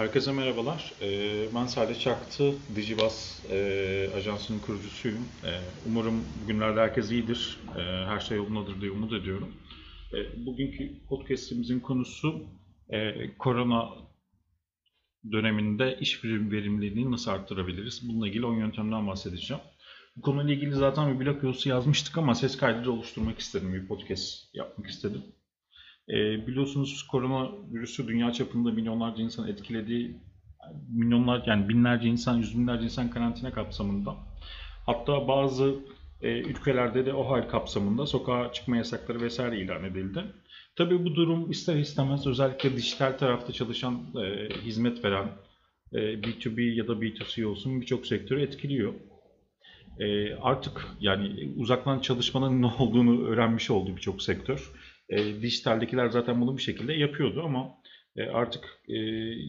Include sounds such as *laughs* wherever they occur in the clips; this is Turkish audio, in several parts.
Herkese merhabalar. Ee, Ben Salih Çaktı, Digibas e, ajansının kurucusuyum. Ee, Umarım bugünlerde herkes iyidir, ee, her şey yolundadır diye umut ediyorum. Bugünkü podcastimizin konusu e, korona döneminde iş verimliliğini nasıl arttırabiliriz? Bununla ilgili 10 yöntemden bahsedeceğim. Bu konuyla ilgili zaten bir blog yazmıştık ama ses kaydı oluşturmak istedim, bir podcast yapmak istedim. E, biliyorsunuz korona virüsü dünya çapında milyonlarca insan etkilediği, milyonlar yani binlerce insan, yüz binlerce insan karantina kapsamında. Hatta bazı e, ülkelerde de o hal kapsamında sokağa çıkma yasakları vesaire ilan edildi. Tabii bu durum ister istemez özellikle dijital tarafta çalışan, e, hizmet veren e, B2B ya da B2C olsun birçok sektörü etkiliyor. E, artık yani uzaktan çalışmanın *laughs* ne olduğunu öğrenmiş oldu birçok sektör. E, dijitaldekiler zaten bunu bir şekilde yapıyordu ama e, artık e,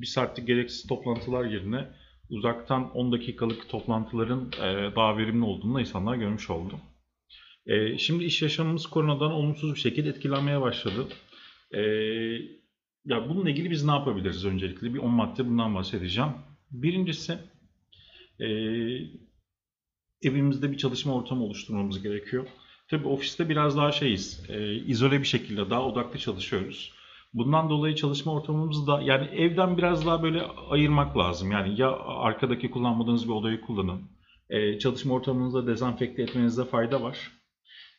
bir saatlik gereksiz toplantılar yerine uzaktan 10 dakikalık toplantıların e, daha verimli olduğunu insanlar görmüş oldu. E, şimdi iş yaşamımız koronadan olumsuz bir şekilde etkilenmeye başladı. E, ya bununla ilgili biz ne yapabiliriz öncelikle? Bir 10 madde bundan bahsedeceğim. Birincisi e, evimizde bir çalışma ortamı oluşturmamız gerekiyor. Tabii ofiste biraz daha şeyiz, e, izole bir şekilde daha odaklı çalışıyoruz. Bundan dolayı çalışma ortamımızı da yani evden biraz daha böyle ayırmak lazım. Yani ya arkadaki kullanmadığınız bir odayı kullanın. E, çalışma ortamınızda dezenfekte etmenizde fayda var.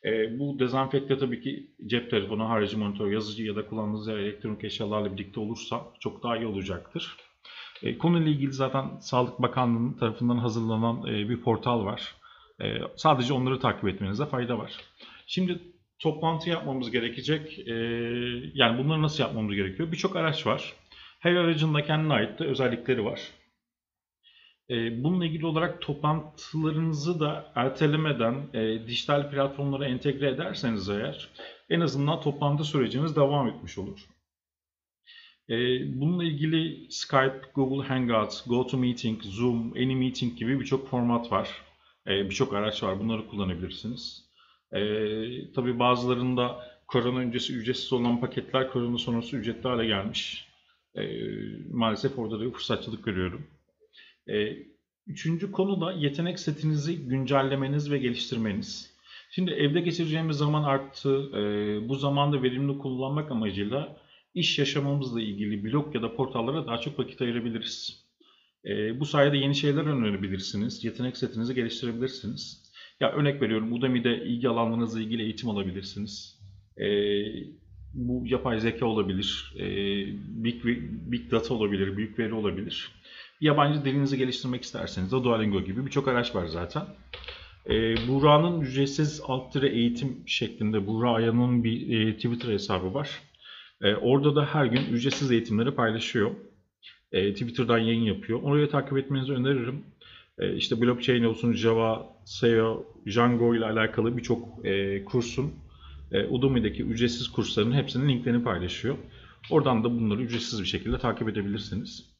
E, bu dezenfekte tabii ki cep telefonu, harici monitör, yazıcı ya da kullandığınız elektronik eşyalarla birlikte olursa çok daha iyi olacaktır. E, konuyla ilgili zaten Sağlık Bakanlığı'nın tarafından hazırlanan e, bir portal var. E, sadece onları takip etmenizde fayda var. Şimdi toplantı yapmamız gerekecek. E, yani bunları nasıl yapmamız gerekiyor? Birçok araç var. Her aracın da kendine ait de özellikleri var. E, bununla ilgili olarak toplantılarınızı da ertelemeden e, dijital platformlara entegre ederseniz eğer en azından toplantı süreciniz devam etmiş olur. E, bununla ilgili Skype, Google Hangouts, GoToMeeting, Zoom, AnyMeeting gibi birçok format var. E, birçok araç var. Bunları kullanabilirsiniz. E, tabii bazılarında korona öncesi ücretsiz olan paketler korona sonrası ücretli hale gelmiş. E, maalesef orada da bir fırsatçılık görüyorum. E, üçüncü konu da yetenek setinizi güncellemeniz ve geliştirmeniz. Şimdi evde geçireceğimiz zaman arttı. E, bu zamanda verimli kullanmak amacıyla iş yaşamamızla ilgili blog ya da portallara daha çok vakit ayırabiliriz. E, bu sayede yeni şeyler öğrenebilirsiniz. Yetenek setinizi geliştirebilirsiniz. Ya örnek veriyorum Udemy'de ilgi alanlarınızla ilgili eğitim alabilirsiniz. E, bu yapay zeka olabilir, e, big, big data olabilir, büyük veri olabilir. Yabancı dilinizi geliştirmek isterseniz de Duolingo gibi birçok araç var zaten. E, Buğra'nın ücretsiz alt eğitim şeklinde Buğra Ayan'ın bir e, Twitter hesabı var. E, orada da her gün ücretsiz eğitimleri paylaşıyor. E, Twitter'dan yayın yapıyor. Oraya takip etmenizi öneririm. E, işte blockchain olsun, Java, SEO, Django ile alakalı birçok e, kursun e, Udemy'deki ücretsiz kursların hepsinin linklerini paylaşıyor. Oradan da bunları ücretsiz bir şekilde takip edebilirsiniz.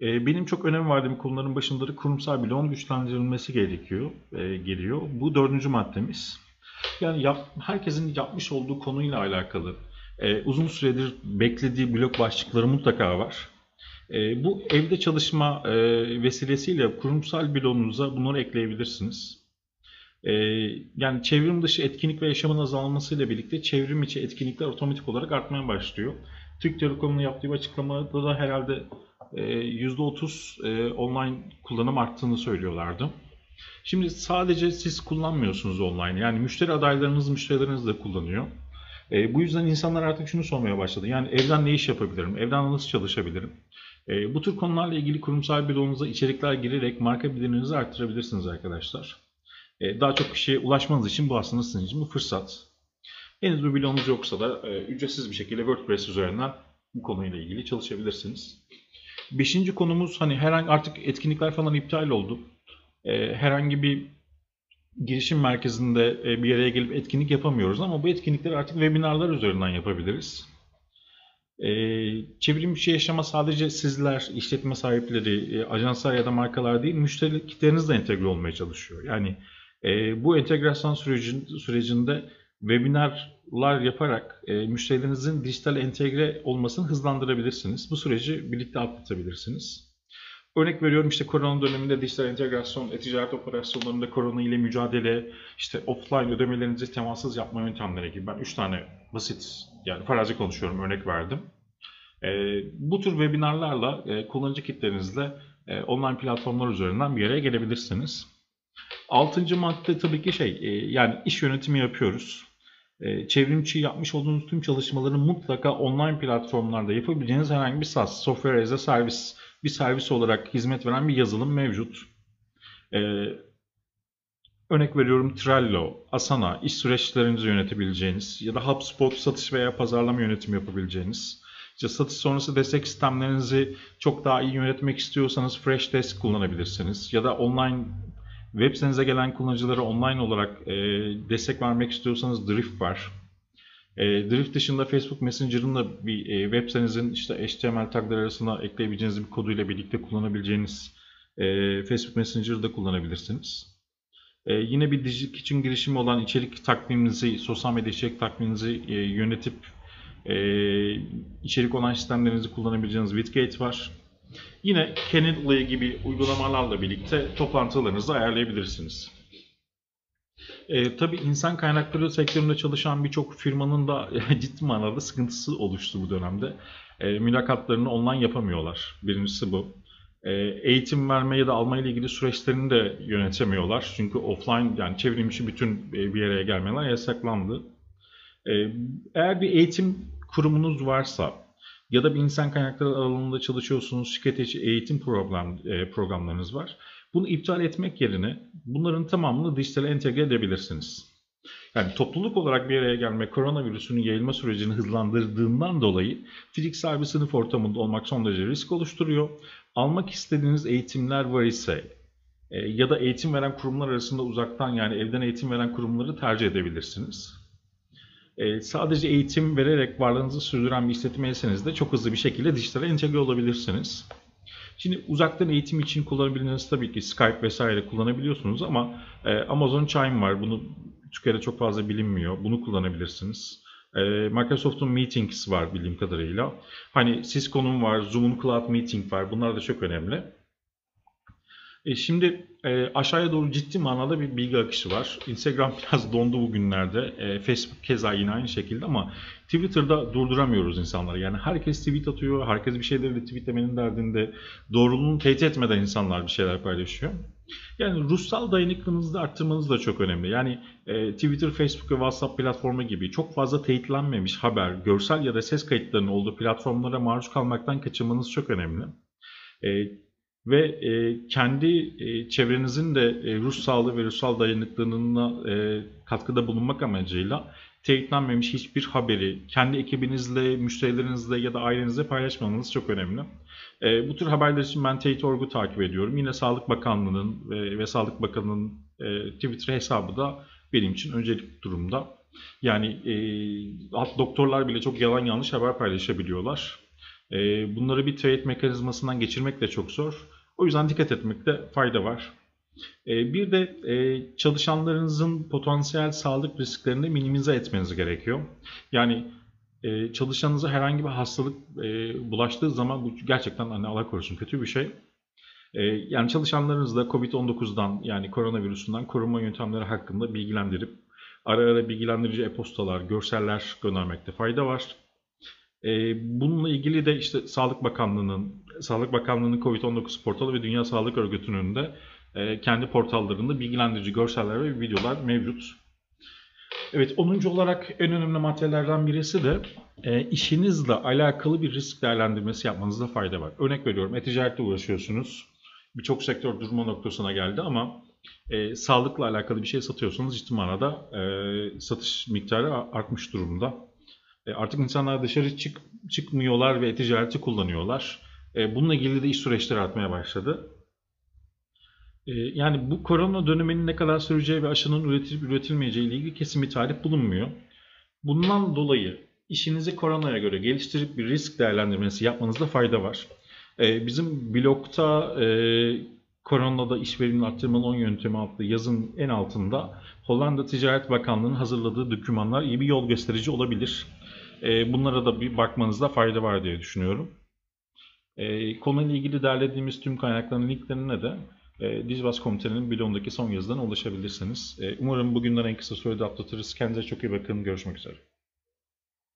E, benim çok önem verdiğim konuların başında da kurumsal bloğun güçlendirilmesi gerekiyor, e, geliyor. Bu dördüncü maddemiz. Yani yap, herkesin yapmış olduğu konuyla alakalı e, uzun süredir beklediği blok başlıkları mutlaka var. E, bu evde çalışma e, vesilesiyle kurumsal bloğunuza bunları ekleyebilirsiniz. E, yani çevrim dışı etkinlik ve yaşamın azalmasıyla birlikte çevrim içi etkinlikler otomatik olarak artmaya başlıyor. Türk Telekom'un yaptığı açıklamada da herhalde e, %30 e, online kullanım arttığını söylüyorlardı. Şimdi sadece siz kullanmıyorsunuz online. Yani müşteri adaylarınız, müşterileriniz de kullanıyor. E, bu yüzden insanlar artık şunu sormaya başladı. Yani evden ne iş yapabilirim? Evden nasıl çalışabilirim? E, bu tür konularla ilgili kurumsal bloğunuza içerikler girerek marka bilinirinizi arttırabilirsiniz arkadaşlar. E, daha çok kişiye ulaşmanız için bu aslında sizin için bir fırsat. Henüz bir bloğunuz yoksa da e, ücretsiz bir şekilde WordPress üzerinden bu konuyla ilgili çalışabilirsiniz. Beşinci konumuz hani herhangi artık etkinlikler falan iptal oldu. E, herhangi bir girişim merkezinde e, bir araya gelip etkinlik yapamıyoruz ama bu etkinlikleri artık webinarlar üzerinden yapabiliriz. E, çevrim şey yaşama sadece sizler, işletme sahipleri, e, ajanslar ya da markalar değil, müşteri kitleriniz de entegre olmaya çalışıyor. Yani bu entegrasyon sürecin, sürecinde webinarlar yaparak e, müşterilerinizin dijital entegre olmasını hızlandırabilirsiniz. Bu süreci birlikte atlatabilirsiniz. Örnek veriyorum işte korona döneminde dijital entegrasyon, e-ticaret operasyonlarında korona ile mücadele, işte offline ödemelerinizi temassız yapma yöntemleri gibi ben 3 tane basit yani farazi konuşuyorum örnek verdim. E, bu tür webinarlarla e, kullanıcı kitlerinizle e, online platformlar üzerinden bir araya gelebilirsiniz. Altıncı madde tabii ki şey e, yani iş yönetimi yapıyoruz. E, çevrimçi yapmış olduğunuz tüm çalışmaları mutlaka online platformlarda yapabileceğiniz herhangi bir SaaS, Software as a Service, bir servis olarak hizmet veren bir yazılım mevcut. E, örnek veriyorum Trello, Asana, iş süreçlerinizi yönetebileceğiniz ya da HubSpot satış veya pazarlama yönetimi yapabileceğiniz. İşte satış sonrası destek sistemlerinizi çok daha iyi yönetmek istiyorsanız Freshdesk kullanabilirsiniz. Ya da online web sitenize gelen kullanıcılara online olarak e, destek vermek istiyorsanız Drift var. E, Drift dışında Facebook Messenger'ın da bir e, web sitenizin işte HTML tagları arasına ekleyebileceğiniz bir koduyla birlikte kullanabileceğiniz e, Facebook Messenger'ı da kullanabilirsiniz. E, yine bir Digital Kitchen girişimi olan içerik takviminizi, sosyal medya içerik takviminizi e, yönetip e, içerik olan sistemlerinizi kullanabileceğiniz Widgate var. Yine Calendly gibi uygulamalarla birlikte toplantılarınızı ayarlayabilirsiniz. E, tabii insan kaynakları sektöründe çalışan birçok firmanın da *laughs* ciddi manada sıkıntısı oluştu bu dönemde. E, mülakatlarını online yapamıyorlar. Birincisi bu. E, eğitim verme ya da alma ile ilgili süreçlerini de yönetemiyorlar. Çünkü offline yani çevrimçi bütün bir araya gelmeler yasaklandı. E, eğer bir eğitim kurumunuz varsa ya da bir insan kaynakları alanında çalışıyorsunuz, şirket içi eğitim program, e, programlarınız var. Bunu iptal etmek yerine bunların tamamını dijital entegre edebilirsiniz. Yani topluluk olarak bir araya gelme koronavirüsünün yayılma sürecini hızlandırdığından dolayı fiziksel bir sınıf ortamında olmak son derece risk oluşturuyor. Almak istediğiniz eğitimler var ise ya da eğitim veren kurumlar arasında uzaktan yani evden eğitim veren kurumları tercih edebilirsiniz. E, sadece eğitim vererek varlığınızı sürdüren bir işletmeyseniz de çok hızlı bir şekilde dijitale entegre olabilirsiniz. Şimdi uzaktan eğitim için kullanabildiğiniz tabii ki Skype vesaire kullanabiliyorsunuz ama e, Amazon Chime var. Bunu Türkiye'de çok fazla bilinmiyor. Bunu kullanabilirsiniz. E, Microsoft'un Meetings var bildiğim kadarıyla. Hani Cisco'nun var, Zoom'un Cloud Meeting var. Bunlar da çok önemli. E şimdi e, aşağıya doğru ciddi manada bir bilgi akışı var. Instagram *laughs* biraz dondu bugünlerde. E, Facebook keza yine aynı şekilde ama Twitter'da durduramıyoruz insanları. Yani herkes tweet atıyor, herkes bir şeyleri tweetlemenin derdinde. Doğruluğunu teyit etmeden insanlar bir şeyler paylaşıyor. Yani ruhsal dayanıklılığınızı da arttırmanız da çok önemli. Yani e, Twitter, Facebook ve WhatsApp platformu gibi çok fazla teyitlenmemiş haber, görsel ya da ses kayıtlarının olduğu platformlara maruz kalmaktan kaçınmanız çok önemli. E, ve e, kendi e, çevrenizin de e, ruh sağlığı ve ruhsal dayanıklılığına e, katkıda bulunmak amacıyla teyitlenmemiş hiçbir haberi kendi ekibinizle, müşterilerinizle ya da ailenizle paylaşmanız çok önemli. E, bu tür haberler için ben Teyit.org'u takip ediyorum. Yine Sağlık Bakanlığı'nın e, ve Sağlık Bakanı'nın e, Twitter hesabı da benim için öncelik durumda. Yani e, doktorlar bile çok yalan yanlış haber paylaşabiliyorlar. E, bunları bir teyit mekanizmasından geçirmek de çok zor. O yüzden dikkat etmekte fayda var. Ee, bir de e, çalışanlarınızın potansiyel sağlık risklerini minimize etmeniz gerekiyor. Yani e, çalışanınıza herhangi bir hastalık e, bulaştığı zaman bu gerçekten hani Allah korusun kötü bir şey. Yani çalışanlarınızı da Covid-19'dan yani koronavirüsünden korunma yöntemleri hakkında bilgilendirip ara ara bilgilendirici e-postalar, görseller göndermekte fayda var. Bununla ilgili de işte Sağlık Bakanlığı'nın Sağlık Bakanlığı'nın COVID-19 portalı ve Dünya Sağlık Örgütü'nün de kendi portallarında bilgilendirici görseller ve videolar mevcut. Evet 10. olarak en önemli maddelerden birisi de e, işinizle alakalı bir risk değerlendirmesi yapmanızda fayda var. Örnek veriyorum e-ticaretle uğraşıyorsunuz. Birçok sektör durma noktasına geldi ama e, sağlıkla alakalı bir şey satıyorsanız ciddi manada e, satış miktarı artmış durumda. E, artık insanlar dışarı çık, çıkmıyorlar ve e-ticareti kullanıyorlar. E, bununla ilgili de iş süreçleri artmaya başladı. E, yani bu korona döneminin ne kadar süreceği ve aşının üretilip üretilmeyeceği ile ilgili kesin bir tarih bulunmuyor. Bundan dolayı işinizi koronaya göre geliştirip bir risk değerlendirmesi yapmanızda fayda var. E, bizim blogda Koronada iş verimini arttırmanın 10 yöntemi adlı yazın en altında Hollanda Ticaret Bakanlığı'nın hazırladığı dokümanlar iyi bir yol gösterici olabilir. E, bunlara da bir bakmanızda fayda var diye düşünüyorum. E, konuyla ilgili derlediğimiz tüm kaynakların linklerine de e, Dizbas Komitenin blogundaki son yazıdan ulaşabilirsiniz. E, umarım bugünden en kısa sürede atlatırız. Kendinize çok iyi bakın. Görüşmek üzere.